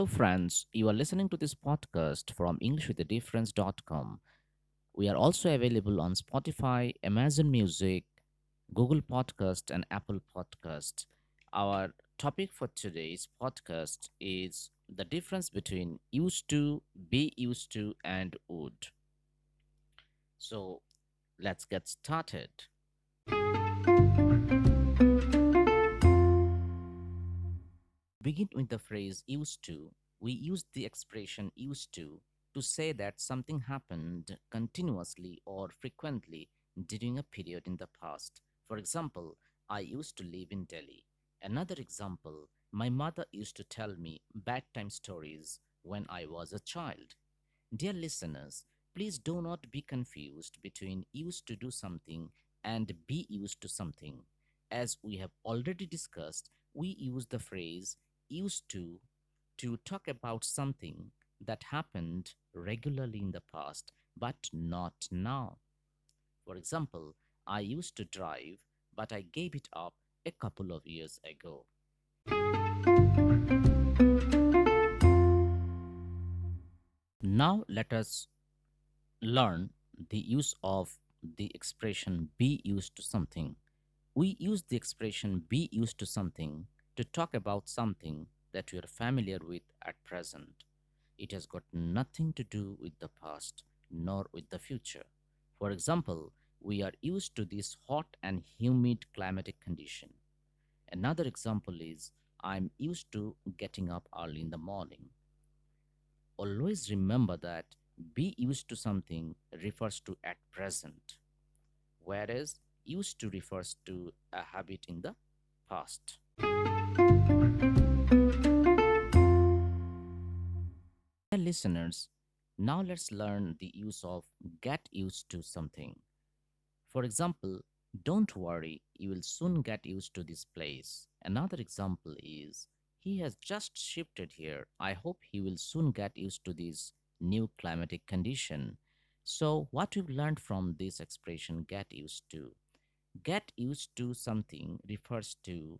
Hello, friends. You are listening to this podcast from EnglishWithADifference.com. We are also available on Spotify, Amazon Music, Google Podcast, and Apple Podcast. Our topic for today's podcast is the difference between used to, be used to, and would. So let's get started. Begin with the phrase used to. We use the expression used to to say that something happened continuously or frequently during a period in the past. For example, I used to live in Delhi. Another example, my mother used to tell me bedtime stories when I was a child. Dear listeners, please do not be confused between used to do something and be used to something. As we have already discussed, we use the phrase used to to talk about something that happened regularly in the past but not now. For example, I used to drive, but I gave it up a couple of years ago. Now let us learn the use of the expression be used to something. We use the expression be used to something to talk about something that we are familiar with at present. It has got nothing to do with the past nor with the future. For example, we are used to this hot and humid climatic condition. Another example is I'm used to getting up early in the morning. Always remember that be used to something refers to at present, whereas used to refers to a habit in the past. Dear listeners, now let's learn the use of get used to something. For example, don't worry, you will soon get used to this place. Another example is he has just shifted here. I hope he will soon get used to this new climatic condition. So, what we've learned from this expression get used to? Get used to something refers to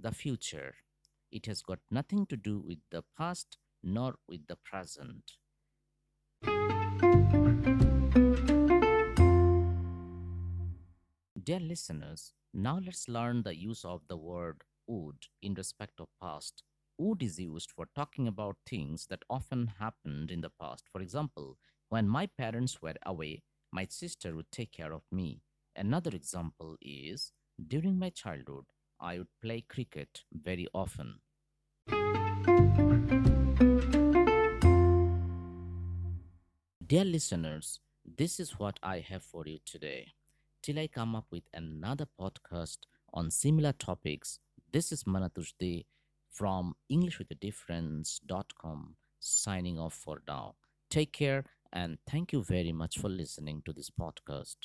the future. It has got nothing to do with the past nor with the present. Dear listeners, now let's learn the use of the word would in respect of past. Would is used for talking about things that often happened in the past. For example, when my parents were away, my sister would take care of me. Another example is during my childhood, I would play cricket very often. Dear listeners, this is what I have for you today. Till I come up with another podcast on similar topics, this is Manatushde from EnglishWithADifference.com signing off for now. Take care and thank you very much for listening to this podcast.